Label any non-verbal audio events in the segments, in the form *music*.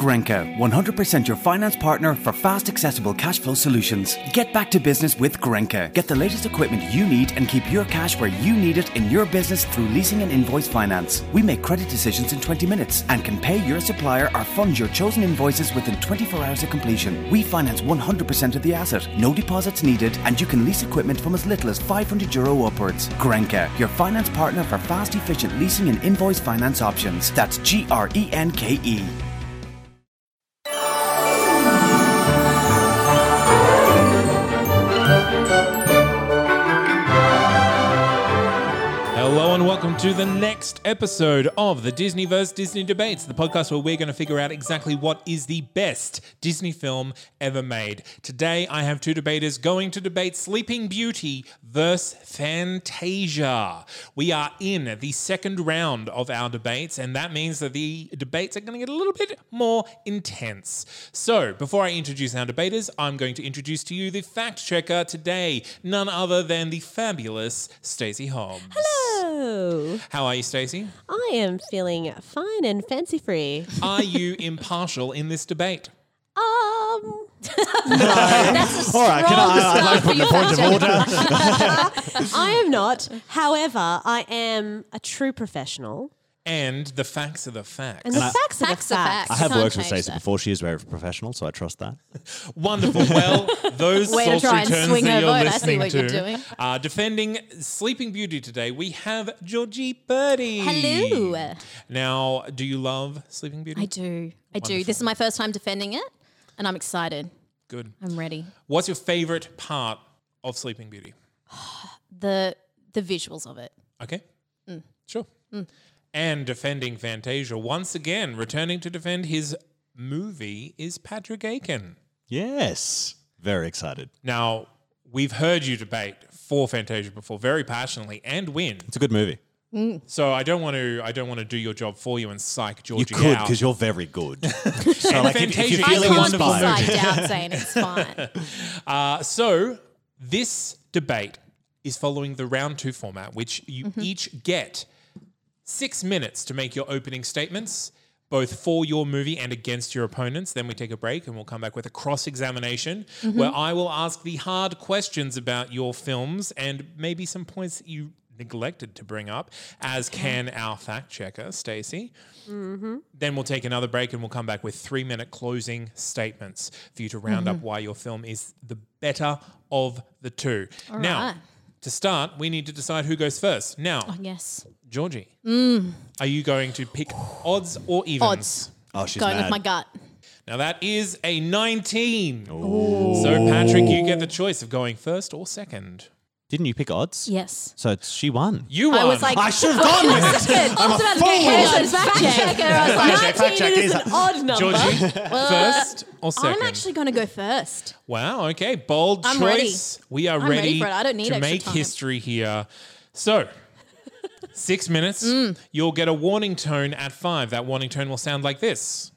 Grenke, 100% your finance partner for fast, accessible cash flow solutions. Get back to business with Grenke. Get the latest equipment you need and keep your cash where you need it in your business through leasing and invoice finance. We make credit decisions in 20 minutes and can pay your supplier or fund your chosen invoices within 24 hours of completion. We finance 100% of the asset, no deposits needed, and you can lease equipment from as little as 500 euro upwards. Grenke, your finance partner for fast, efficient leasing and invoice finance options. That's G R E N K E. to the next episode of the Disney vs. Disney Debates, the podcast where we're going to figure out exactly what is the best Disney film ever made. Today I have two debaters going to debate Sleeping Beauty versus Fantasia. We are in the second round of our debates, and that means that the debates are going to get a little bit more intense. So, before I introduce our debaters, I'm going to introduce to you the fact checker today, none other than the fabulous Stacey Hobbs. Hello. How are you, Stacey? I am feeling fine and fancy free. Are you impartial in this debate? Um, *laughs* That's a All right, can I, I'd like to put in a point of order. *laughs* *laughs* I am not. However, I am a true professional. And the facts are the facts. And the facts, Facts are are the facts. facts. I have Can't worked with change Stacey that. before. She is very professional, so I trust that. *laughs* Wonderful. Well, those Way to sultry try and turns swing that her you're vote. I see listening what to. you're doing. Uh, defending Sleeping Beauty today, we have Georgie Purdie. Hello. Now, do you love Sleeping Beauty? I do. I do. This is my first time defending it, and I'm excited. Good. I'm ready. What's your favorite part of Sleeping Beauty? *sighs* The the visuals of it. Okay. Mm. Sure. And defending Fantasia once again, returning to defend his movie is Patrick Aiken. Yes. Very excited. Now, we've heard you debate for Fantasia before very passionately and win. It's a good movie. So I don't want to I don't want to do your job for you and psych You could out. because you're very good. *laughs* so And like, if, if Fantasia you're is I Feeling can't feeling wonderful inspired, slide down saying it's fine. *laughs* Uh, so this debate is following the round two format, which you Mm-hmm. each get six minutes to make your opening statements, both for your movie and against your opponents. Then we take a break and we'll come back with a cross examination Mm-hmm. where I will ask the hard questions about your films and maybe some points that you neglected to bring up, as can our fact checker, Stacey. Then we'll take another break and we'll come back with three minute closing statements for you to round Mm-hmm. up why your film is the better of the two. now, right. to start, we need to decide who goes first. Now, yes. Georgie, are you going to pick odds or evens? Mm. Odds. oh, she's Going mad. with my gut. Now, that is a 19. So, Patrick, you get the choice of going first or second. Didn't you pick odds? Yes. So it's, she won. You won. I was like, I should have gone with it. I'm about to get Here's hands a on fact fact check. I was like, Fact check, fact check, 19 is is an odd number. Georgie, *laughs* first or 2nd I'm actually going to go first. Wow. Okay. Bold I'm choice. We are I'm ready, ready for it. I don't need to extra make time. history here. So, six minutes. Mm. You'll get a warning tone at five. That warning tone will sound like this.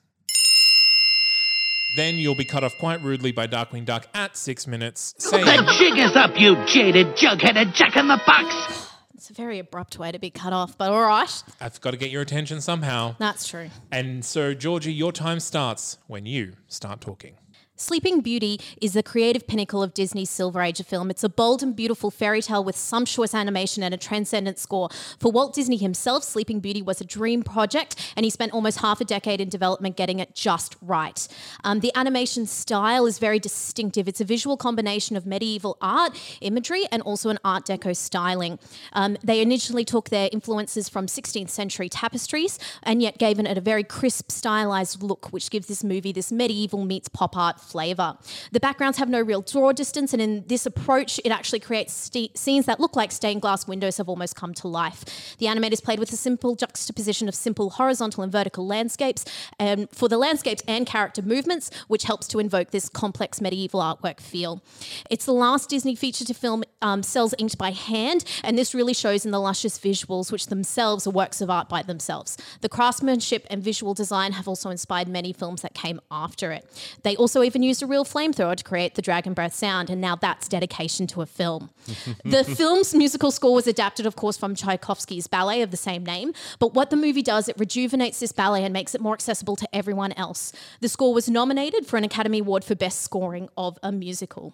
Then you'll be cut off quite rudely by Darkwing Duck at six minutes, saying, The jig is up, you jaded jug-headed jack in the box. *sighs* It's a very abrupt way to be cut off, but all right. I've got to get your attention somehow. That's true. And so, Georgie, your time starts when you start talking. Sleeping Beauty is the creative pinnacle of Disney's Silver Age of film. It's a bold and beautiful fairy tale with sumptuous animation and a transcendent score. For Walt Disney himself, Sleeping Beauty was a dream project, and he spent almost half a decade in development getting it just right. Um, the animation style is very distinctive. It's a visual combination of medieval art, imagery, and also an Art Deco styling. Um, they initially took their influences from 16th century tapestries and yet gave it a very crisp, stylized look, which gives this movie this medieval meets pop art flavor. The backgrounds have no real draw distance, and in this approach, it actually creates ste- scenes that look like stained glass windows have almost come to life. The animators played with a simple juxtaposition of simple horizontal and vertical landscapes um, for the landscapes and character movements, which helps to invoke this complex medieval artwork feel. It's the last Disney feature to film um, cells inked by hand, and this really shows in the luscious visuals, which themselves are works of art by themselves. The craftsmanship and visual design have also inspired many films that came after it. They also even even used a real flamethrower to create the dragon breath sound, and now that's dedication to a film. *laughs* the film's musical score was adapted, of course, from Tchaikovsky's ballet of the same name, but what the movie does, it rejuvenates this ballet and makes it more accessible to everyone else. The score was nominated for an Academy Award for Best Scoring of a Musical.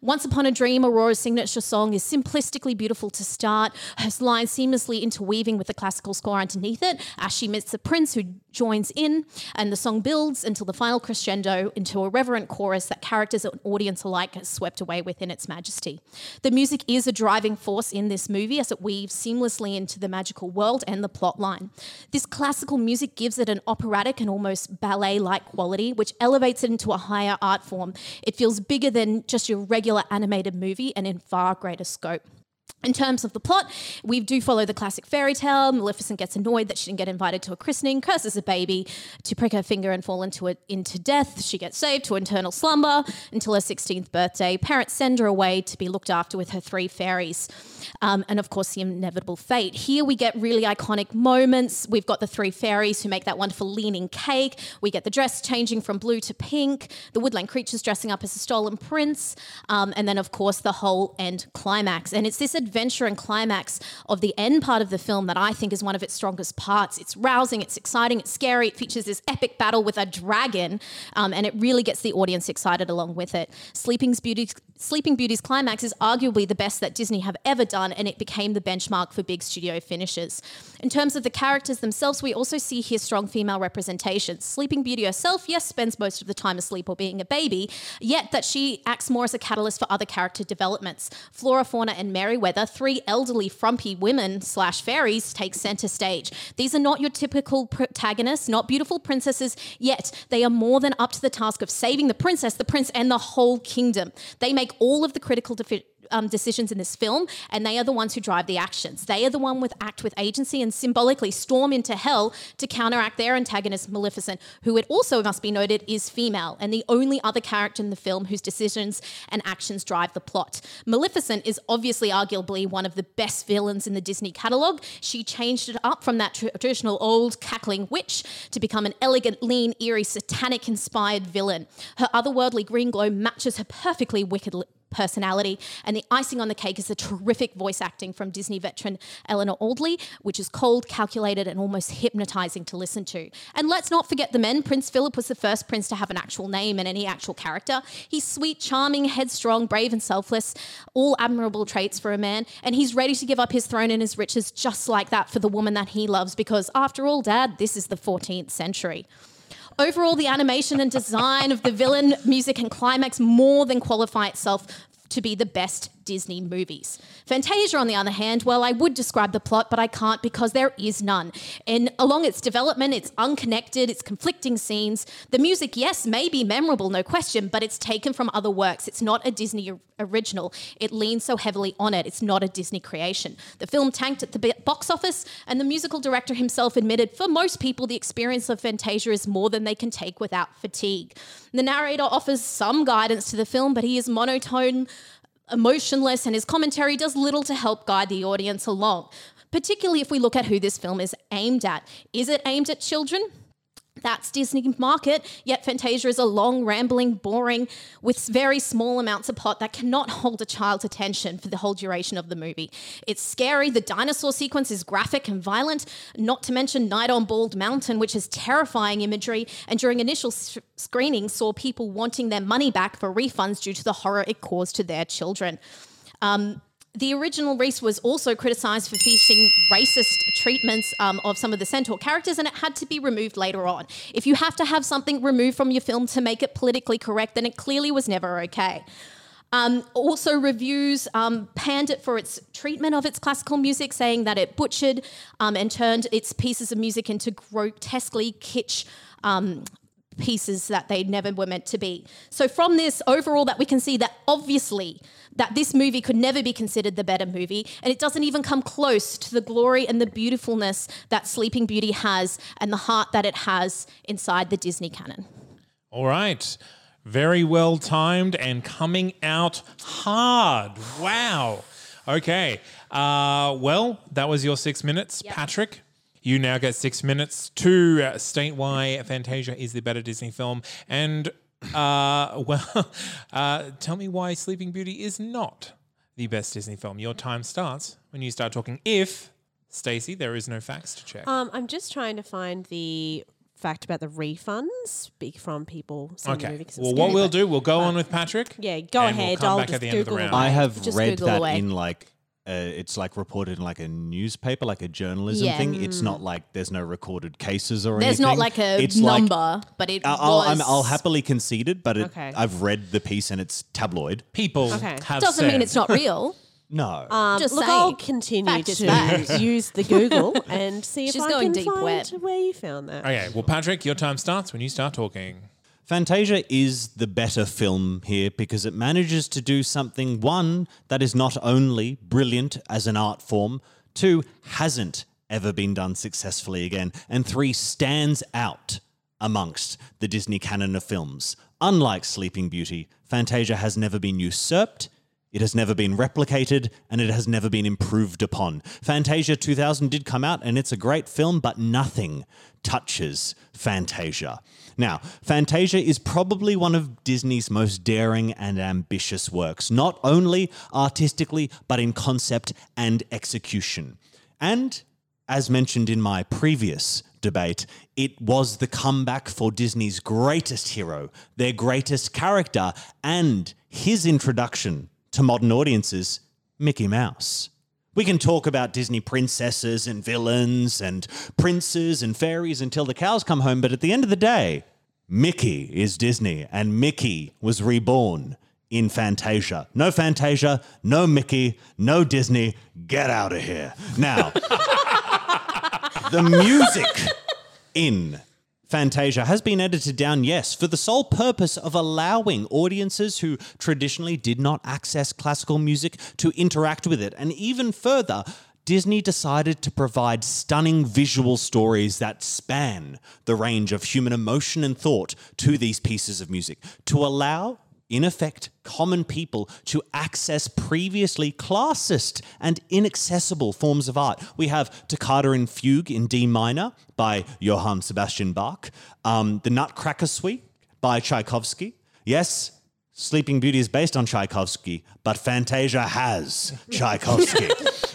Once Upon a Dream, Aurora's signature song, is simplistically beautiful to start, her lines seamlessly interweaving with the classical score underneath it as she meets the prince who joins in, and the song builds until the final crescendo into a reverent chorus that characters and audience alike are swept away within its majesty. The music is a driving force in this movie as it weaves seamlessly into the magical world and the plot line. This classical music gives it an operatic and almost ballet like quality, which elevates it into a higher art form. It feels bigger than just your regular animated movie and in far greater scope. In terms of the plot, we do follow the classic fairy tale. Maleficent gets annoyed that she didn't get invited to a christening, curses a baby to prick her finger and fall into it into death. She gets saved to eternal slumber until her 16th birthday. Parents send her away to be looked after with her three fairies. Um, and of course, the inevitable fate. Here we get really iconic moments. We've got the three fairies who make that wonderful leaning cake. We get the dress changing from blue to pink, the woodland creatures dressing up as a stolen prince, um, and then, of course, the whole end climax. And it's this adventure and climax of the end part of the film that I think is one of its strongest parts. It's rousing, it's exciting, it's scary. It features this epic battle with a dragon, um, and it really gets the audience excited along with it. Sleeping's Beauty, Sleeping Beauty's climax is arguably the best that Disney have ever done, and it became the benchmark for big studio finishes. In terms of the characters themselves, we also see here strong female representation. Sleeping Beauty herself, yes, spends most of the time asleep or being a baby, yet that she acts more as a catalyst for other character developments. Flora, Fauna, and Three elderly, frumpy women slash fairies, take center stage. These are not your typical protagonists, not beautiful princesses, yet they are more than up to the task of saving the princess, the prince, and the whole kingdom. They make all of the critical defi- um, decisions in this film, and they are the ones who drive the actions. They are the one with act with agency and symbolically storm into hell to counteract their antagonist Maleficent, who it also must be noted is female and the only other character in the film whose decisions and actions drive the plot. Maleficent is obviously arguably one of the best villains in the Disney catalog. She changed it up from that traditional old cackling witch to become an elegant, lean, eerie, satanic inspired villain. Her otherworldly green glow matches her perfectly wicked personality. And the icing on the cake is the terrific voice acting from Disney veteran Eleanor Audley, which is cold, calculated, and almost hypnotizing to listen to. And let's not forget the men. Prince Philip was the first prince to have an actual name and any actual character. He's sweet, charming, headstrong, brave, and selfless, all admirable traits for a man. And he's ready to give up his throne and his riches just like that for the woman that he loves, because after all, Dad, this is the 14th century. Overall, the animation and design of the villain, music, and climax more than qualify itself to be the best Disney movies. Fantasia, on the other hand, well, I would describe the plot, but I can't because there is none. And along its development, it's unconnected, it's conflicting scenes. The music, yes, may be memorable, no question, but it's taken from other works. It's not a Disney original. It leans so heavily on it. It's not a Disney creation. The film tanked at the box office, and the musical director himself admitted for most people, the experience of Fantasia is more than they can take without fatigue. The narrator offers some guidance to the film, but he is monotone, emotionless, and his commentary does little to help guide the audience along. Particularly if we look at who this film is aimed at. Is it aimed at children? That's Disney market, yet Fantasia is a long, rambling, boring, with very small amounts of plot that cannot hold a child's attention for the whole duration of the movie. It's scary, the dinosaur sequence is graphic and violent, not to mention Night on Bald Mountain, which is terrifying imagery, and during initial s- screening saw people wanting their money back for refunds due to the horror it caused to their children. Um, the original race was also criticised for featuring racist treatments um, of some of the centaur characters, and it had to be removed later on. If you have to have something removed from your film to make it politically correct, then it clearly was never okay. Um, also, reviews um, panned it for its treatment of its classical music, saying that it butchered um, and turned its pieces of music into grotesquely kitsch um, pieces that they never were meant to be. So from this overall that we can see that obviously that this movie could never be considered the better movie and it doesn't even come close to the glory and the beautifulness that Sleeping Beauty has and the heart that it has inside the Disney canon. All right. Very well timed and coming out hard. Wow. Okay. Uh, well, that was your six minutes, Patrick. You now get six minutes to uh, state why Fantasia is the better Disney film. And Uh, *laughs* well, uh, tell me why Sleeping Beauty is not the best Disney film. Your time starts when you start talking. If Stacey, there is no facts to check. Um, I'm just trying to find the fact about the refunds be- from people. seeing the okay. movie 'cause I'm Well, scared, what we'll but- do, we'll go on with Patrick. Yeah, go and we'll ahead. come I'll back just at the end of the Google round. I have Just read Google that away. in like uh, it's like reported in like a newspaper, like a journalism Yeah. thing. It's not like there's no recorded cases or anything. There's anything. not like a it's like- number, but it I'll, I'll, was. I'm, I'll happily concede it, but it, Okay. I've read the piece and it's tabloid. People Okay. have doesn't said, mean it's not real. *laughs* No. Um, Just look, saying. I'll continue Fact to fact. *laughs* use the Google and see if She's I going can deep find wet. where you found that. Okay, well, Patrick, your time starts when you start talking. Fantasia is the better film here because it manages to do something, one, that is not only brilliant as an art form, two, hasn't ever been done successfully again, and three, stands out amongst the Disney canon of films. Unlike Sleeping Beauty, Fantasia has never been usurped. It has never been replicated and it has never been improved upon. Fantasia 2000 did come out and it's a great film, but nothing touches Fantasia. Now, Fantasia is probably one of Disney's most daring and ambitious works, not only artistically, but in concept and execution. And as mentioned in my previous debate, it was the comeback for Disney's greatest hero, their greatest character, and his introduction to modern audiences, Mickey Mouse. We can talk about Disney princesses and villains and princes and fairies until the cows come home, but at the end of the day, Mickey is Disney, and Mickey was reborn in Fantasia. No Fantasia, no Mickey, no Disney. Get out of here. Now, *laughs* the music in Fantasia has been edited down, yes, for the sole purpose of allowing audiences who traditionally did not access classical music to interact with it. And even further, Disney decided to provide stunning visual stories that span the range of human emotion and thought to these pieces of music to allow in effect, common people to access previously classist and inaccessible forms of art. We have Toccata and Fugue in D minor by Johann Sebastian Bach, um, the Nutcracker Suite by Tchaikovsky. Yes, Sleeping Beauty is based on Tchaikovsky, but Fantasia has Tchaikovsky. *laughs*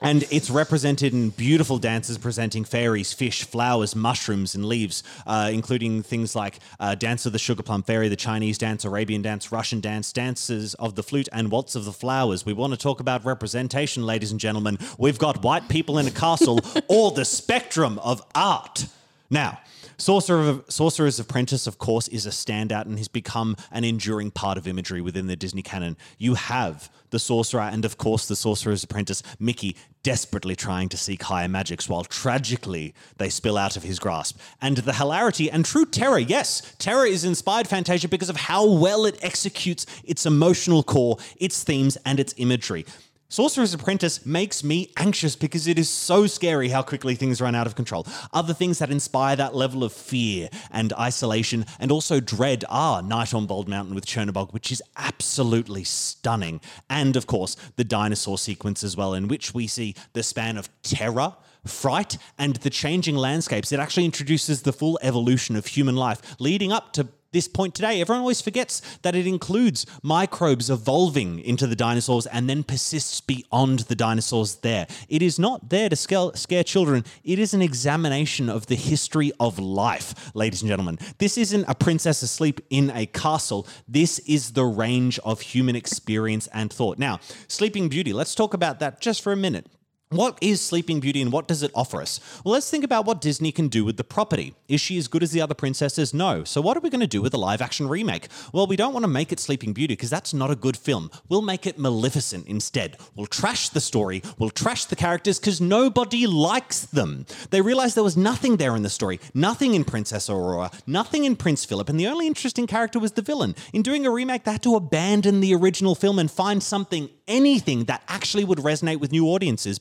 And it's represented in beautiful dances presenting fairies, fish, flowers, mushrooms, and leaves, uh, including things like uh, Dance of the Sugar Plum Fairy, the Chinese dance, Arabian dance, Russian dance, dances of the flute, and waltz of the flowers. We want to talk about representation, ladies and gentlemen. We've got white people in a castle, *laughs* or the spectrum of art. Now, Sorcerer Sorcerer's Apprentice, of course, is a standout and has become an enduring part of imagery within the Disney canon. You have the Sorcerer and, of course, the Sorcerer's Apprentice, Mickey, desperately trying to seek higher magics while tragically they spill out of his grasp. And the hilarity and true terror, yes, terror is inspired Fantasia because of how well it executes its emotional core, its themes, and its imagery. Sorcerer's Apprentice makes me anxious because it is so scary how quickly things run out of control. Other things that inspire that level of fear and isolation and also dread are Night on Bald Mountain with Chernobog, which is absolutely stunning. And of course, the dinosaur sequence as well, in which we see the span of terror fright, and the changing landscapes. It actually introduces the full evolution of human life leading up to this point today. Everyone always forgets that it includes microbes evolving into the dinosaurs and then persists beyond the dinosaurs there. It is not there to scare, scare children, it is an examination of the history of life, ladies and gentlemen. This isn't a princess asleep in a castle, this is the range of human experience and thought. Now, Sleeping Beauty, let's talk about that just for a minute. What is Sleeping Beauty and what does it offer us? Well, let's think about what Disney can do with the property. Is she as good as the other princesses? No. So, what are we going to do with a live action remake? Well, we don't want to make it Sleeping Beauty because that's not a good film. We'll make it Maleficent instead. We'll trash the story, we'll trash the characters because nobody likes them. They realized there was nothing there in the story, nothing in Princess Aurora, nothing in Prince Philip, and the only interesting character was the villain. In doing a remake, they had to abandon the original film and find something, anything that actually would resonate with new audiences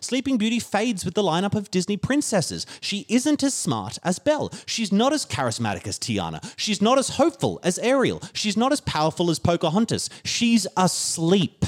Sleeping Beauty fades with the lineup of Disney princesses. She isn't as smart as Belle. She's not as charismatic as Tiana. She's not as hopeful as Ariel. She's not as powerful as Pocahontas. She's asleep.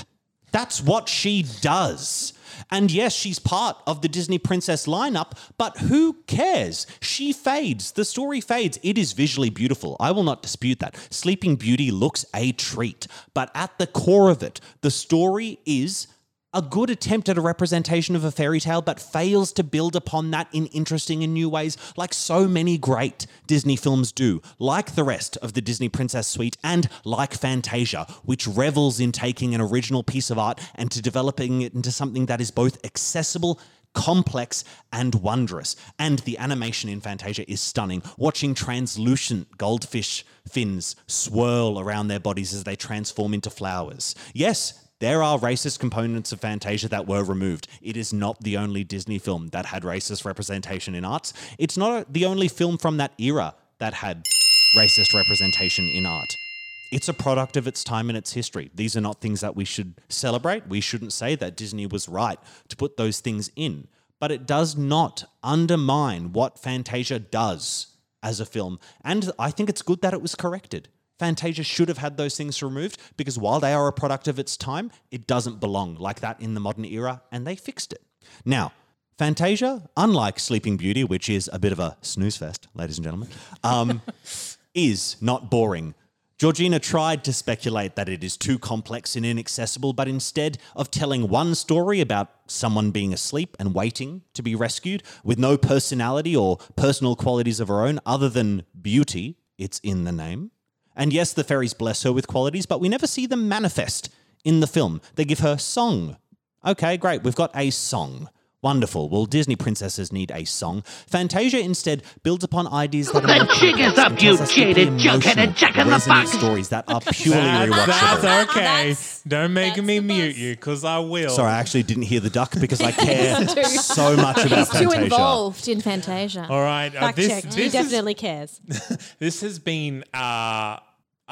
That's what she does. And yes, she's part of the Disney Princess lineup, but who cares? She fades. The story fades. It is visually beautiful. I will not dispute that. Sleeping Beauty looks a treat. But at the core of it, the story is a good attempt at a representation of a fairy tale, but fails to build upon that in interesting and new ways, like so many great Disney films do, like the rest of the Disney Princess Suite, and like Fantasia, which revels in taking an original piece of art and to developing it into something that is both accessible complex and wondrous. And the animation in Fantasia is stunning. Watching translucent goldfish fins swirl around their bodies as they transform into flowers. Yes, there are racist components of Fantasia that were removed. It is not the only Disney film that had racist representation in arts. It's not the only film from that era that had racist representation in art. It's a product of its time and its history. These are not things that we should celebrate. We shouldn't say that Disney was right to put those things in. But it does not undermine what Fantasia does as a film. And I think it's good that it was corrected. Fantasia should have had those things removed because while they are a product of its time, it doesn't belong like that in the modern era, and they fixed it. Now, Fantasia, unlike Sleeping Beauty, which is a bit of a snooze fest, ladies and gentlemen, um, *laughs* is not boring. Georgina tried to speculate that it is too complex and inaccessible, but instead of telling one story about someone being asleep and waiting to be rescued with no personality or personal qualities of her own other than beauty, it's in the name. And yes, the fairies bless her with qualities, but we never see them manifest in the film. They give her song. Okay, great, we've got a song. Wonderful. Well, Disney princesses need a song. Fantasia instead builds upon ideas that are The jig is up, you tells us deeply jaded jughead emotional, Jack in the resonant Box. stories that are *laughs* purely That's, rewatchable. that's okay. That's- Don't make me mute buzz. you because I will. Sorry, I actually didn't hear the duck because I *laughs* care so much about He's too involved in Fantasia. All right. Uh, Fact this. He this, is, definitely cares. *laughs* this has been uh,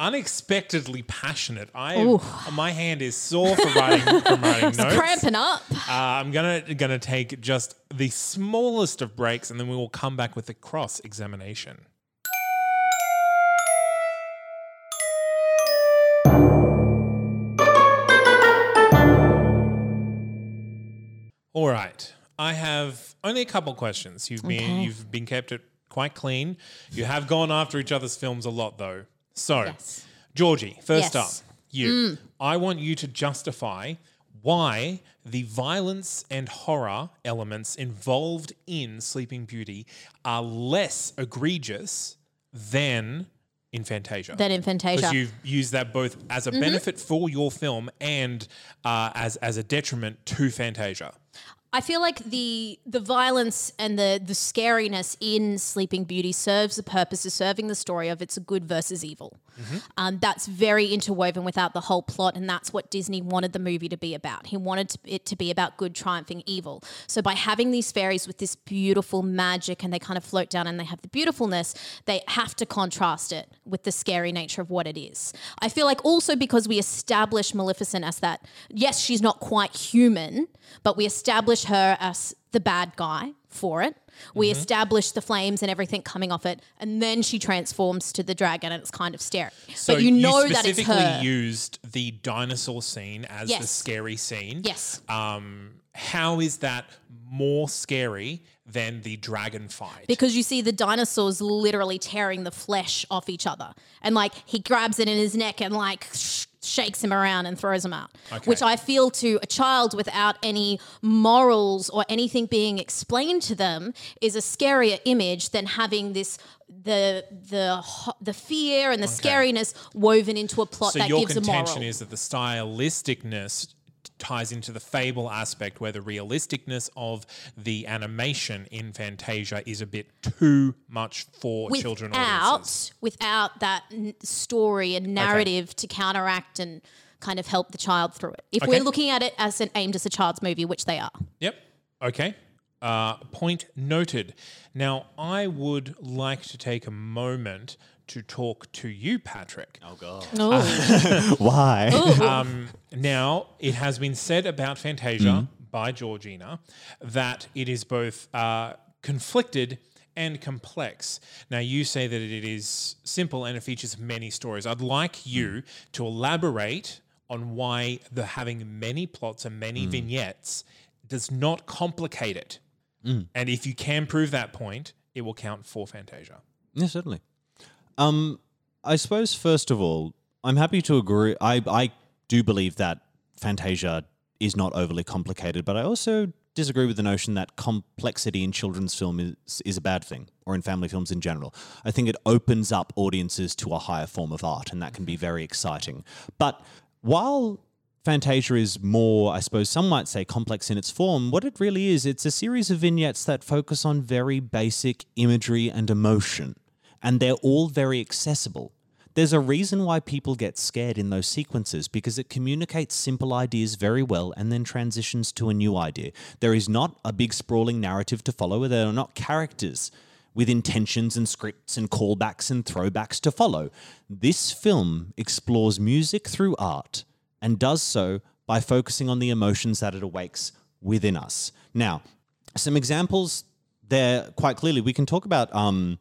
unexpectedly passionate. I Ooh. my hand is sore from writing from writing *laughs* It's notes. cramping up. Uh, I'm gonna gonna take just the smallest of breaks, and then we will come back with a cross examination. All right, I have only a couple questions. You've been Okay. you've been kept it quite clean. You have gone after each other's films a lot, though. So, Yes. Georgie, first Yes. Mm. up, you. I want you to justify why the violence and horror elements involved in Sleeping Beauty are less egregious than in Fantasia. Than in Because Fantasia. Mm-hmm. you've used that both as a benefit for your film and uh, as as a detriment to Fantasia. I feel like the the violence and the the scariness in Sleeping Beauty serves the purpose of serving the story of it's a good versus evil. Um, that's very interwoven without the whole plot, and that's what Disney wanted the movie to be about. He wanted to, it to be about good triumphing evil. So by having these fairies with this beautiful magic, and they kind of float down and they have the beautifulness, they have to contrast it with the scary nature of what it is. I feel like also because we establish Maleficent as that. Yes, she's not quite human, but we establish her as the bad guy for it. We establish the flames and everything coming off it, and then she transforms to the dragon, and it's kind of scary. So but you know that it's specifically her. used the dinosaur scene as the scary scene. yes. Um, how is that more scary than the dragon fight? because you see the dinosaurs literally tearing the flesh off each other and like he grabs it in his neck and like sh- shakes him around and throws him out which i feel to a child without any morals or anything being explained to them is a scarier image than having this the the the fear and the scariness woven into a plot so that your gives a moral. contention is that the stylisticness ties into the fable aspect where the realisticness of the animation in Fantasia is a bit too much for children audiences. without without that n- story and narrative to counteract and kind of help the child through it. If Okay. we're looking at it as an aimed as a child's movie, which they are. Yep. Okay. Uh, point noted. Now, I would like to take a moment to talk to you, Patrick. Oh, God. *laughs* *laughs* Why? Um, now, it has been said about Fantasia by Georgina that it is both uh, conflicted and complex. Now, you say that it is simple and it features many stories. I'd like you to elaborate on why the having many plots and many vignettes does not complicate it. And if you can prove that point, it will count for Fantasia. Yeah, certainly. Um, I suppose first of all, I'm happy to agree. I I do believe that Fantasia is not overly complicated, but I also disagree with the notion that complexity in children's film is is a bad thing, or in family films in general. I think it opens up audiences to a higher form of art, and that can be very exciting. But while Fantasia is more, I suppose some might say, complex in its form. What it really is, it's a series of vignettes that focus on very basic imagery and emotion, and they're all very accessible. There's a reason why people get scared in those sequences because it communicates simple ideas very well and then transitions to a new idea. There is not a big sprawling narrative to follow, there are not characters with intentions and scripts and callbacks and throwbacks to follow. This film explores music through art and does so by focusing on the emotions that it awakes within us. Now, some examples there quite clearly. We can talk about, um,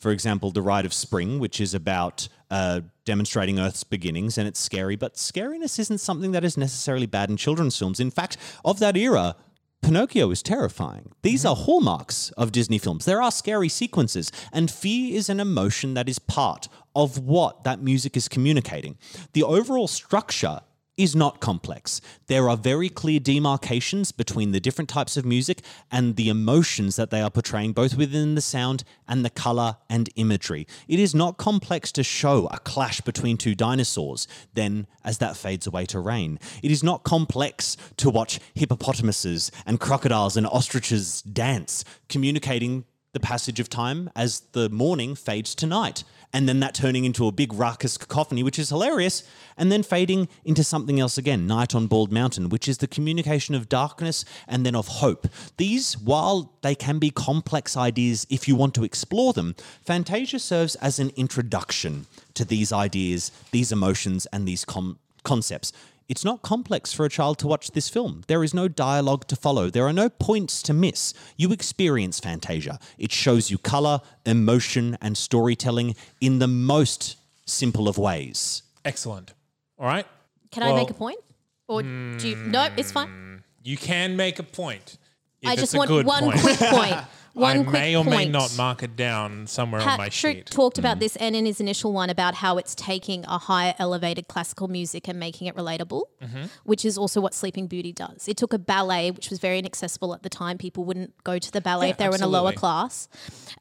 for example, The Rite of Spring, which is about uh, demonstrating Earth's beginnings, and it's scary, but scariness isn't something that is necessarily bad in children's films. In fact, of that era, Pinocchio is terrifying. These are hallmarks of Disney films. There are scary sequences, and fear is an emotion that is part of what that music is communicating. The overall structure is not complex. There are very clear demarcations between the different types of music and the emotions that they are portraying, both within the sound and the color and imagery. It is not complex to show a clash between two dinosaurs, then as that fades away to rain. It is not complex to watch hippopotamuses and crocodiles and ostriches dance, communicating the passage of time as the morning fades to night. And then that turning into a big raucous cacophony, which is hilarious, and then fading into something else again, Night on Bald Mountain, which is the communication of darkness and then of hope. These, while they can be complex ideas if you want to explore them, Fantasia serves as an introduction to these ideas, these emotions, and these com- concepts. It's not complex for a child to watch this film. There is no dialogue to follow. There are no points to miss. You experience Fantasia. It shows you color, emotion, and storytelling in the most simple of ways. Excellent. All right. Can I Well, make a point? Or do you? No, it's fine. Hmm, you can make a point. if I it's just a want good one point. quick *laughs* point. One I quick may or point. may not mark it down somewhere on my sheet. talked about this and in his initial one about how it's taking a higher elevated classical music and making it relatable, Mm-hmm. which is also what Sleeping Beauty does. It took a ballet, which was very inaccessible at the time. People wouldn't go to the ballet Yeah, if they were in a lower class.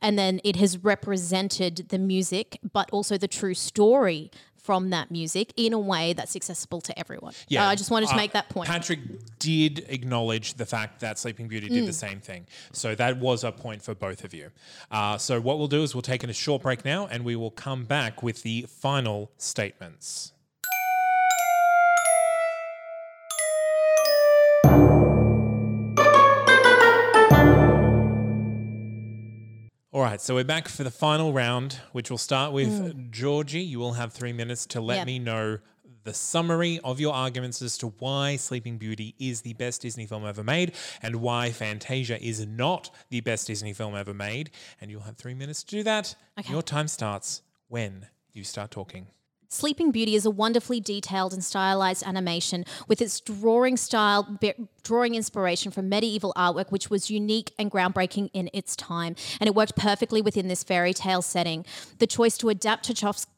And then it has represented the music, but also the true story from that music in a way that's accessible to everyone. Yeah, Uh, I just wanted to uh, make that point. Patrick did acknowledge the fact that Sleeping Beauty did the Mm. same thing. So that was a point for both of you. Uh, so what we'll do is we'll take in a short break now and we will come back with the final statements. Right, so we're back for the final round, which will start with hmm. Georgie. You will have three minutes to let Yeah. me know the summary of your arguments as to why Sleeping Beauty is the best Disney film ever made and why Fantasia is not the best Disney film ever made. And you'll have three minutes to do that. Okay. Your time starts when you start talking. Sleeping Beauty is a wonderfully detailed and stylized animation with its drawing style, drawing inspiration from medieval artwork, which was unique and groundbreaking in its time. And it worked perfectly within this fairy tale setting. The choice to adapt Tchaikovsky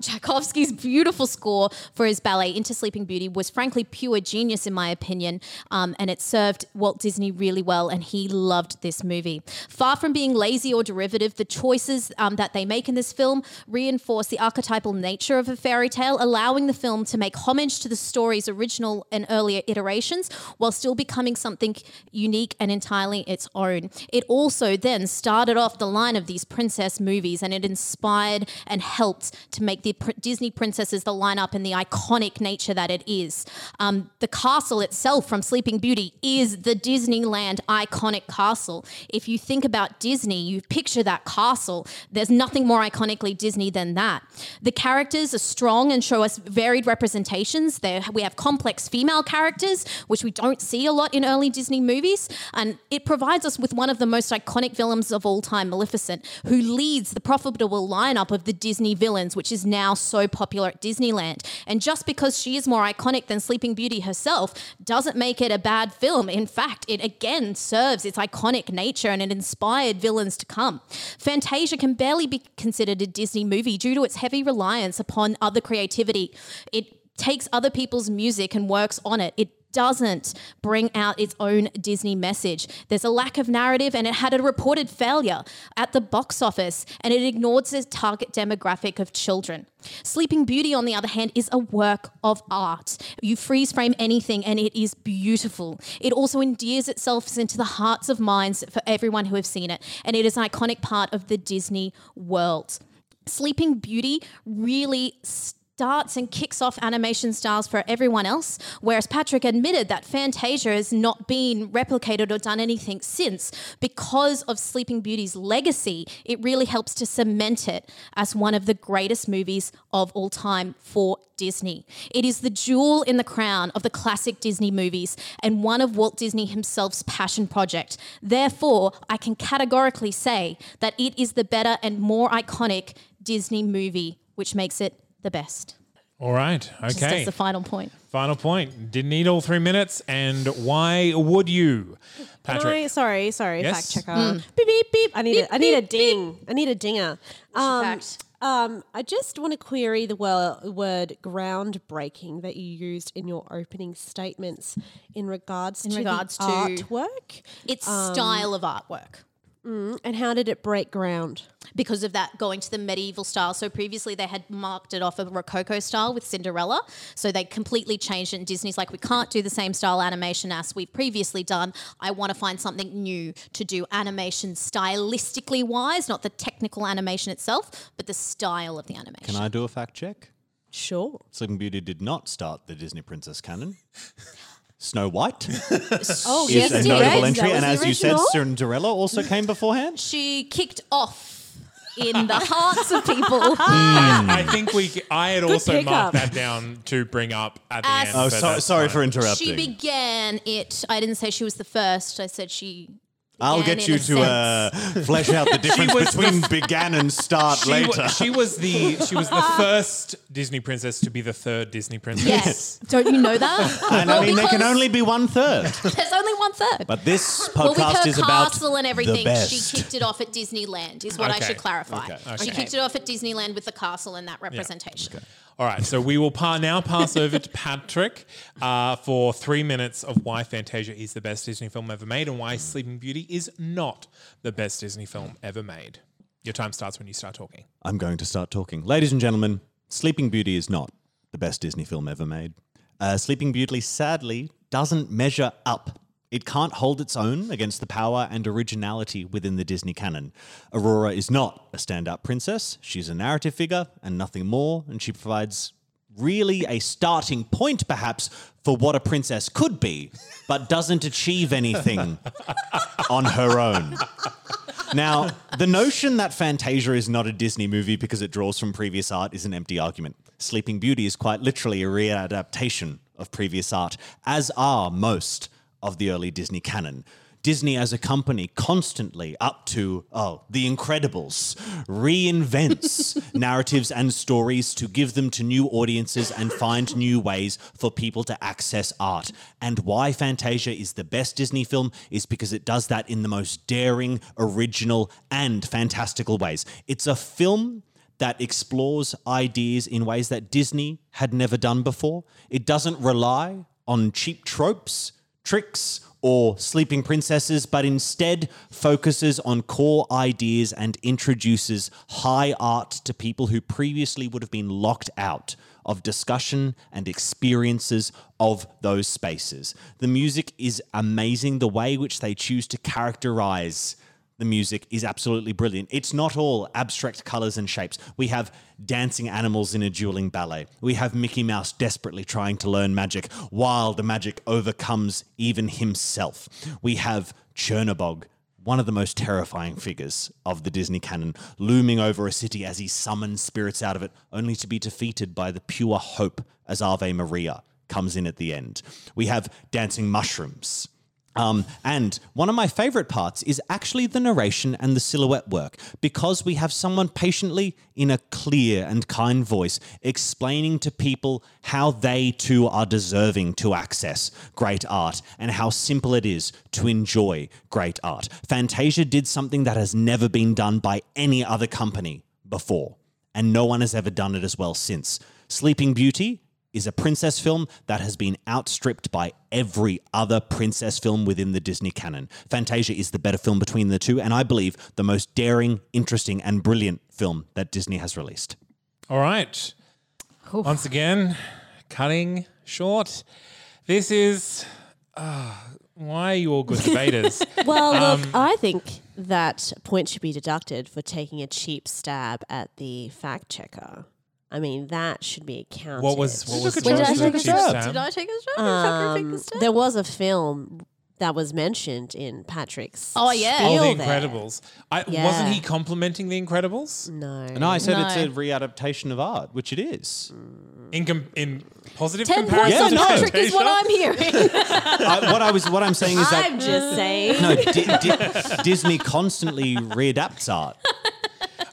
Tchaikovsky's beautiful score for his ballet into Sleeping Beauty was frankly pure genius, in my opinion, um, and it served Walt Disney really well, and he loved this movie. Far from being lazy or derivative, the choices um, that they make in this film reinforce the archetypal nature of a fairy tale, allowing the film to make homage to the story's original and earlier iterations while still becoming something unique and entirely its own. It also then started off the line of these princess movies, and it inspired and helped to make the pr- Disney princesses the lineup and the iconic nature that it is. Um, the castle itself from Sleeping Beauty is the Disneyland iconic castle. If you think about Disney, you picture that castle. There's nothing more iconically Disney than that. The characters are strong and show us varied representations. There, we have complex female characters, which we don't see a lot in early Disney movies, and it provides us with one of the most iconic villains of all time, Maleficent, who leads the profitable lineup of the Disney villains, which is is now so popular at Disneyland. And just because she is more iconic than Sleeping Beauty herself doesn't make it a bad film. In fact, it again serves its iconic nature and it inspired villains to come. Fantasia can barely be considered a Disney movie due to its heavy reliance upon other creativity. It takes other people's music and works on it. It doesn't bring out its own Disney message. There's a lack of narrative and it had a reported failure at the box office and it ignored its target demographic of children. Sleeping Beauty, on the other hand, is a work of art. You freeze frame anything and it is beautiful. It also endears itself into the hearts of minds for everyone who have seen it and it is an iconic part of the Disney world. Sleeping Beauty really starts and kicks off animation styles for everyone else, whereas Patrick admitted that Fantasia has not been replicated or done anything since. Because of Sleeping Beauty's legacy, it really helps to cement it as one of the greatest movies of all time for Disney. It is the jewel in the crown of the classic Disney movies and one of Walt Disney himself's passion project. Therefore, I can categorically say that it is the better and more iconic Disney movie, which makes it the best. All right. Just Okay. as the final point. Final point. Didn't need all three minutes. And why would you, Patrick? I, sorry, sorry, Yes? fact checker. Beep beep beep. I need a, I need a ding. I need a dinger. Um, fact? um, I just want to query the word groundbreaking that you used in your opening statements in regards In to regards the to- artwork. Its style of artwork. Mm, and how did it break ground? because of that going to the medieval style. So previously they had marked it off a Rococo style with Cinderella. So they completely changed it. And Disney's like, we can't do the same style animation as we've previously done. I want to find something new to do animation stylistically wise, not the technical animation itself, but the style of the animation. Can I do a fact check? Sure. Sleeping Beauty did not start the Disney Princess canon. *laughs* Snow White *laughs* Oh, is yes, a notable is. entry, and as you said. Cinderella also came beforehand. She kicked off in the hearts of people. *laughs* Hmm. I think we. I had also pickup. marked that down to bring up at the As- end. Oh, so, sorry fine. for interrupting. she began it. I didn't say she was the first. I said she. I'll get you to uh, flesh out the *laughs* difference between began and start She, later. wa- she was the she was the *laughs* first Disney princess to be the third Disney princess. Yes. Don't you know that? *laughs* and Well, I mean, there can because only be one third. There's only one third. But this well, with podcast her is about castle and the everything, best. she kicked it off at Disneyland, is what I Okay. should clarify. Okay. She kicked it off at Disneyland with the castle and that representation. All right, so we will pa- now pass over to Patrick uh, for three minutes of why Fantasia is the best Disney film ever made and why Sleeping Beauty is not the best Disney film ever made. Your time starts when you start talking. I'm going to start talking. Ladies and gentlemen, Sleeping Beauty is not the best Disney film ever made. Uh, Sleeping Beauty sadly doesn't measure up. It can't hold its own against the power and originality within the Disney canon. Aurora is not a stand-up princess. She's a narrative figure and nothing more, and she provides really a starting point perhaps for what a princess could be, but doesn't achieve anything *laughs* on her own. Now, the notion that Fantasia is not a Disney movie because it draws from previous art is an empty argument. Sleeping Beauty is quite literally a readaptation of previous art, as are most of the early Disney canon. Disney as a company constantly up to, oh, The Incredibles, reinvents *laughs* narratives and stories to give them to new audiences and find new ways for people to access art. And why Fantasia is the best Disney film is because it does that in the most daring, original, and fantastical ways. It's a film that explores ideas in ways that Disney had never done before. It doesn't rely on cheap tropes, tricks, or sleeping princesses, but instead focuses on core ideas and introduces high art to people who previously would have been locked out of discussion and experiences of those spaces. The music is amazing. The way which they choose to characterize the music is absolutely brilliant. It's not all abstract colors and shapes. We have dancing animals in a dueling ballet. We have Mickey Mouse desperately trying to learn magic while the magic overcomes even himself. We have Chernobog, one of the most terrifying figures of the Disney canon, looming over a city as he summons spirits out of it, only to be defeated by the pure hope as Ave Maria comes in at the end. We have dancing mushrooms Um, and one of my favorite parts is actually the narration and the silhouette work because we have someone patiently, in a clear and kind voice, explaining to people how they too are deserving to access great art and how simple it is to enjoy great art. Fantasia did something that has never been done by any other company before, and no one has ever done it as well since. Sleeping Beauty is a princess film that has been outstripped by every other princess film within the Disney canon. Fantasia is the better film between the two, and I believe the most daring, interesting, and brilliant film that Disney has released. All right. Once again, cutting short. This is. Uh, why are you all good *laughs* debaters? Well, Um, look, I think that point should be deducted for taking a cheap stab at the fact checker. I mean, that should be counted. what was what was When what did I take the a cheap stab? stab? Did I take a stab? Um, there was a film that was mentioned in Patrick's. Oh, yeah. Oh, The. Incredibles. I, Yeah. Wasn't he complimenting The Incredibles? No. And I said it's No. a readaptation of art, which it is. In com- in positive Ten points comparison on Yeah, no. Patrick is what I'm hearing. I, *laughs* what I was, what I'm saying is that I'm just saying. no, Di- Di- Disney constantly readapts art. *laughs*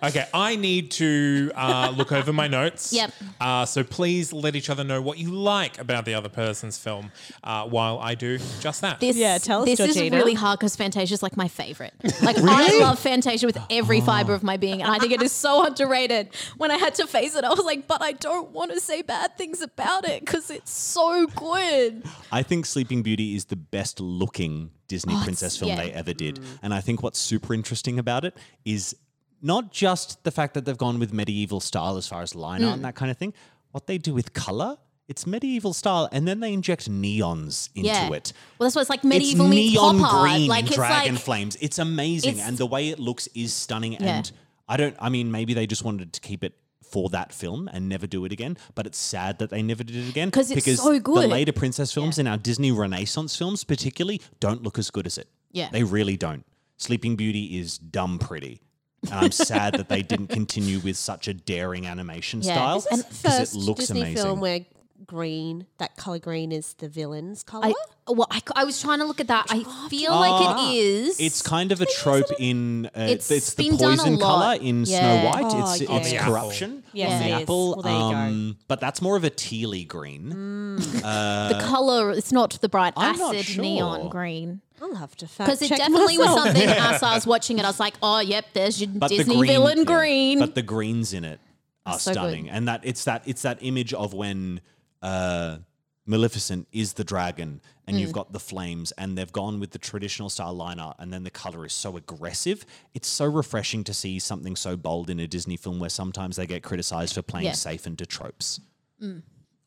Okay, I need to uh, look over my notes. Yep. Uh, so please let each other know what you like about the other person's film uh, while I do just that. This, Yeah, tell us, This Georgina. is really hard because Fantasia is like my favorite. *laughs* Like I love Fantasia with every fiber of my being, and I think it is so underrated. When I had to face it, I was like, but I don't want to say bad things about it because it's so good. I think Sleeping Beauty is the best looking Disney princess film yeah. they ever did. And I think what's super interesting about it is not just the fact that they've gone with medieval style as far as line art and mm. that kind of thing, what they do with color. It's medieval style, and then they inject neons into Yeah. it. Well, that's what it's like It's medieval meets neon pop art. green Like it's dragon like flames. It's amazing, It's- and the way it looks is stunning. Yeah. And I don't. I mean, maybe they just wanted to keep it for that film and never do it again. But it's sad that they never did it again it's because so the later princess films and our Disney Renaissance films, particularly, don't look as good as it. Yeah. they really don't. Sleeping Beauty is dumb pretty. And I'm sad that they didn't continue with such a daring animation style because it looks Disney amazing. film where green, that color green is the villain's color. I, well, I, I was trying to look at that. I feel like it is. It's kind of a trope in uh, it's, It's the been done a poison color in Yeah. Snow White. Oh, it's yeah. it's On corruption Yes, on the it is. apple. Well, there you go. um, But that's more of a tealy green. the color. It's not the bright I'm acid sure. neon green. I'll have to fact Because it check definitely was myself. something as *laughs* I was watching it, I was like, oh, yep, there's your But Disney the green, villain yeah. green. But the greens in it are So good. stunning, and that it's that it's that image of when uh, Maleficent is the dragon, and Mm. you've got the flames, and they've gone with the traditional style line art, and then the color is so aggressive. It's so refreshing to see something so bold in a Disney film, where sometimes they get criticized for playing Yeah. safe into tropes. All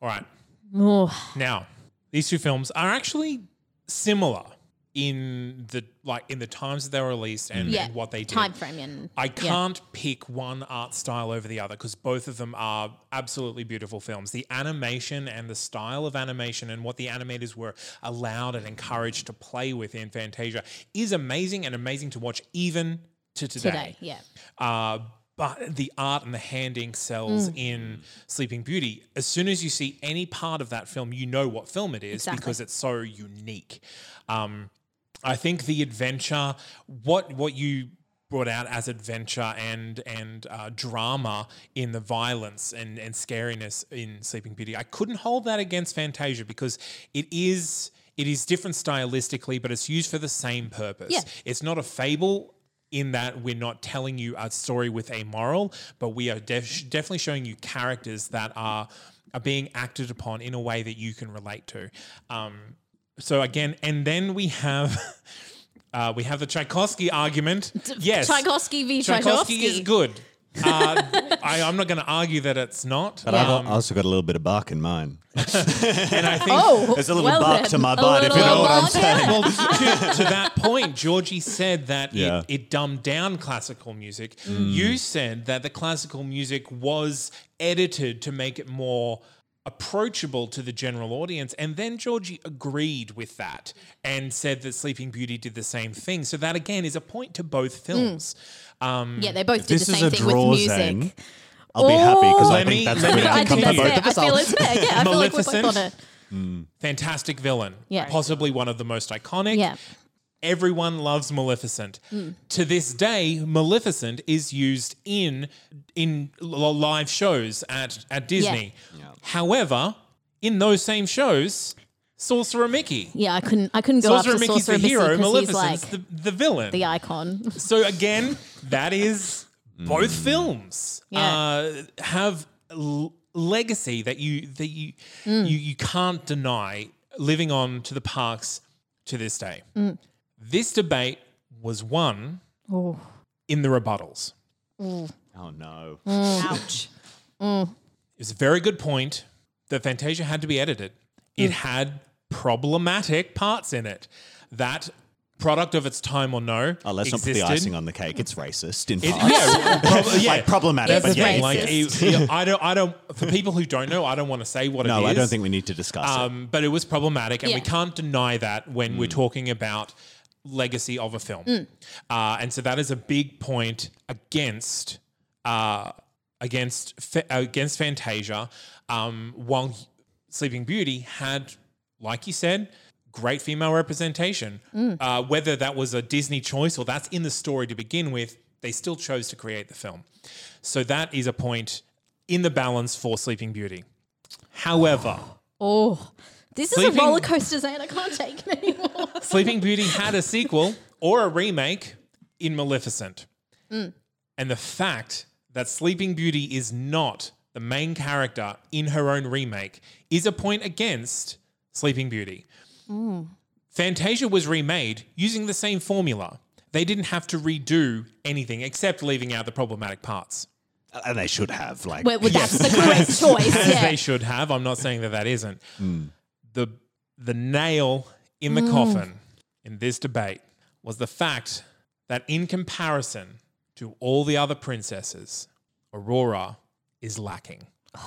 right. Oh, Now, these two films are actually similar in the like in the times that they were released and, yeah. and what they did. Time frame and I can't pick one art style over the other because both of them are absolutely beautiful films. The animation and the style of animation and what the animators were allowed and encouraged to play with in Fantasia is amazing and amazing to watch even to today. today. Yeah. Uh, but the art and the hand ink cells Mm. in Sleeping Beauty, as soon as you see any part of that film, you know what film it is Exactly. because it's so unique. Um, I think the adventure, what what you brought out as adventure and and uh, drama in the violence and and scariness in Sleeping Beauty, I couldn't hold that against Fantasia because it is it is different stylistically, but it's used for the same purpose. Yeah. It's not a fable in that we're not telling you a story with a moral, but we are def- definitely showing you characters that are are being acted upon in a way that you can relate to. Um, so again, and then we have *laughs* uh, we have the Tchaikovsky argument. *laughs* Yes, Tchaikovsky v. Tchaikovsky is good. *laughs* Uh, I, I'm not going to argue that it's not. But I've also got a little bit of bark in mine. and I think Oh, There's a little well bark then. to my A bite, if you know what I'm saying. well, to, to that point, Georgie said that Yeah. it, it dumbed down classical music. Mm. You said that the classical music was edited to make it more approachable to the general audience. And then Georgie agreed with that and said that Sleeping Beauty did the same thing. So that again is a point to both films. Um, Yeah, they both did this the is same a thing draw with music. zone, I'll be happy because I Let think that's let a me good I outcome for both of I us. feel I'll- it's fair. Yeah, I feel like we're both on Maleficent. it. Fantastic villain. Yeah. Possibly one of the most iconic. Yeah. Everyone loves Maleficent. To this day, Maleficent is used in in live shows at at Disney. However, in those same shows, Sorcerer Mickey. Yeah, I couldn't. I couldn't go Sorcerer after Mickey's Sorcerer the hero, Mickey 'cause Maleficent's like the, the villain. the icon. *laughs* So again, that is both films Yeah. uh, have l- legacy that you that you, Mm. you you can't deny living on to the parks to this day. Mm. This debate was won Oh. in the rebuttals. Oh no. Ouch. It's a very good point that Fantasia had to be edited. Mm. It had problematic parts in it. That product of its time or no. Oh, let's not put the icing on the cake. It's racist in It- yeah, *laughs* prob- yeah. Like problematic, That's but yeah. Like, it- yeah, I don't, I don't. For people who don't know, I don't want to say what no, it is. I don't think we need to discuss it. Um, but it was problematic, and we can't deny that when we're talking about legacy of a film. Mm. Uh, and so that is a big point against uh, against against Fantasia. Um, while Sleeping Beauty had, like you said. Great female representation. Mm. Uh, whether that was a Disney choice or that's in the story to begin with, they still chose to create the film. So that is a point in the balance for Sleeping Beauty. However, Oh, this is Sleeping- a roller coaster, Zane. I can't take it anymore. *laughs* Sleeping Beauty had a sequel or a remake in Maleficent. Mm. And the fact that Sleeping Beauty is not the main character in her own remake is a point against Sleeping Beauty. Mm. Fantasia was remade using the same formula. They didn't have to redo anything except leaving out the problematic parts. and they should have. Like, Well, well, that's the *laughs* correct choice. *laughs* as Yeah. they should have. I'm not saying that that isn't. The the nail in the coffin in this debate was the fact that in comparison to all the other princesses, Aurora is lacking. *gasps*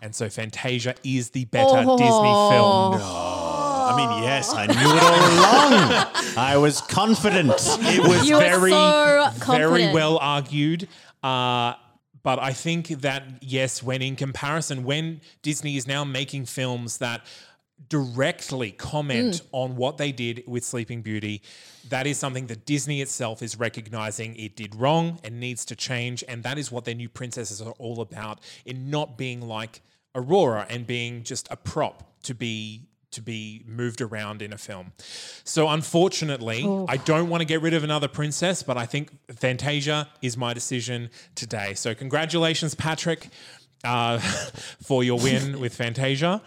And so Fantasia is the better Disney film. I mean, yes, I knew it all along. *laughs* I was confident. It was You very, so very well argued. Uh, but I think that, yes, when in comparison, when Disney is now making films that directly comment Mm. on what they did with Sleeping Beauty, that is something that Disney itself is recognizing it did wrong and needs to change. And that is what their new princesses are all about in not being like Aurora and being just a prop to be to be moved around in a film. So unfortunately, I don't want to get rid of another princess, but I think Fantasia is my decision today. So congratulations, Patrick, uh, *laughs* for your win with Fantasia.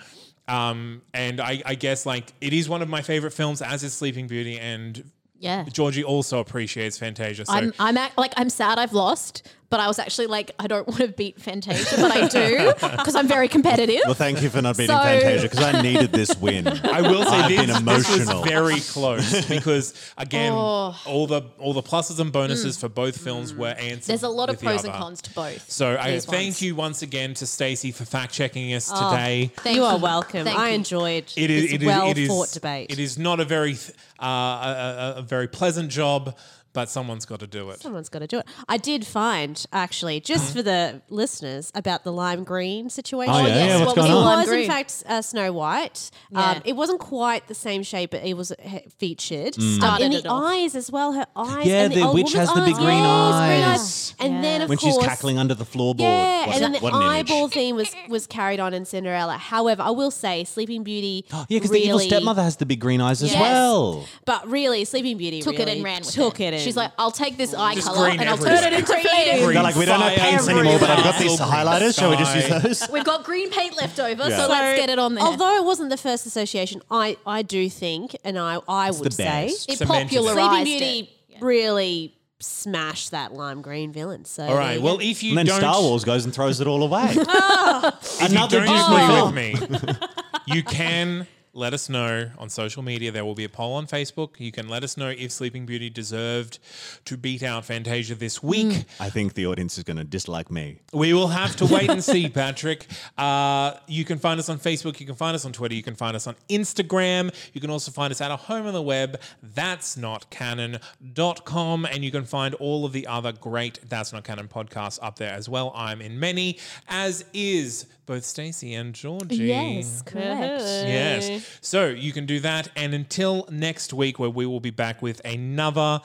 Um, and I, I guess like it is one of my favorite films, as is Sleeping Beauty, and Yeah. Georgie also appreciates Fantasia. So I'm, I'm act, like, I'm sad I've lost, but I was actually like, I don't want to beat Fantasia, but I do *laughs* because I'm very competitive. Well, thank you for not beating So- Fantasia because I needed this win. I will say I've this, been this was emotional. very close because again, Oh. all the all the pluses and bonuses for both films were answered. Mm. There's a lot of with the pros and other. cons to both. So I these thank ones. you once again to Stacey for fact checking us Oh, today. Thank you are welcome. Thank I you. enjoyed It is this it is- well it is- fought debate. It is not a very th- uh, a, a, a very pleasant job, but someone's got to do it. Someone's got to do it. I did find, actually, just for the listeners, about the lime green situation. Oh, yeah, yes, yeah, what's what going was on? It lime was, in green? fact, uh, Snow White. Yeah. Um, it wasn't quite the same shape, but it was uh, featured. Um, Started in it the off. eyes as well, her eyes. Yeah, and the old witch woman's has the big eyes. green Yes, green eyes. And Yeah. then, of course when course, she's cackling under the floorboard. Yeah, What, and then the what an image. eyeball theme was was carried on in Cinderella. However, I will say, Sleeping Beauty. *gasps* Yeah, because really, the evil stepmother has the big green eyes as Yes. well. But really, Sleeping Beauty Took it really and ran with took it. it. She's like, I'll take this eye Just color green and I'll turn it into green. Green They're like, we don't have fire paints anymore, but I've got these highlighters. Shall we just use those? We've got green paint left over, Yeah. so let's get it on there. Although it wasn't the first association, I, I do think, and I, I would the say, best. it cemented it. popularized Sleeping Beauty it. really smashed that lime green villain. So All right. Well, if you And then don't, Star Wars goes and throws it all away. *laughs* if you Another don't Disney agree film. with me, you can let us know on social media. There will be a poll on Facebook. You can let us know if Sleeping Beauty deserved to beat out Fantasia this week. I think the audience is going to dislike me. We will have to wait and *laughs* see, Patrick. Uh, you can find us on Facebook. You can find us on Twitter. You can find us on Instagram. You can also find us at our home on the web, that's not canon.com. And you can find all of the other great That's Not Canon podcasts up there as well. I'm in many, as is both Stacey and Georgie. Yes, correct. Yes. So you can do that. And until next week, where we will be back with another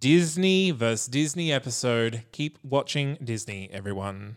Disney versus Disney episode, keep watching Disney, everyone.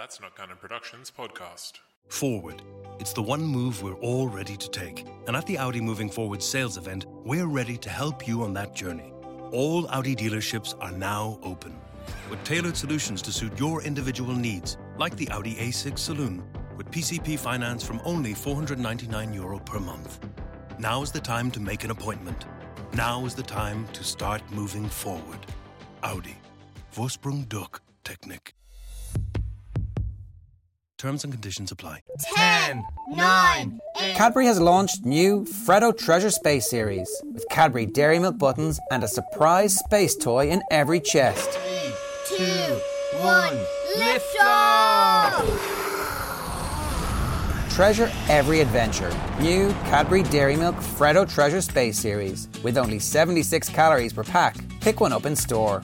That's Not Canon Productions podcast. Forward. It's the one move we're all ready to take. And at the Audi Moving Forward sales event, we're ready to help you on that journey. All Audi dealerships are now open with tailored solutions to suit your individual needs, like the Audi A6 Saloon with PCP finance from only 499 euro per month. Now is the time to make an appointment. Now is the time to start moving forward. Audi. Vorsprung durch Technik. Terms and conditions apply. 10, 9, Cadbury has launched new Freddo Treasure Space series with Cadbury Dairy Milk buttons and a surprise space toy in every chest. Two, one, lift off! Treasure every adventure. New Cadbury Dairy Milk Freddo Treasure Space series with only 76 calories per pack. Pick one up in store.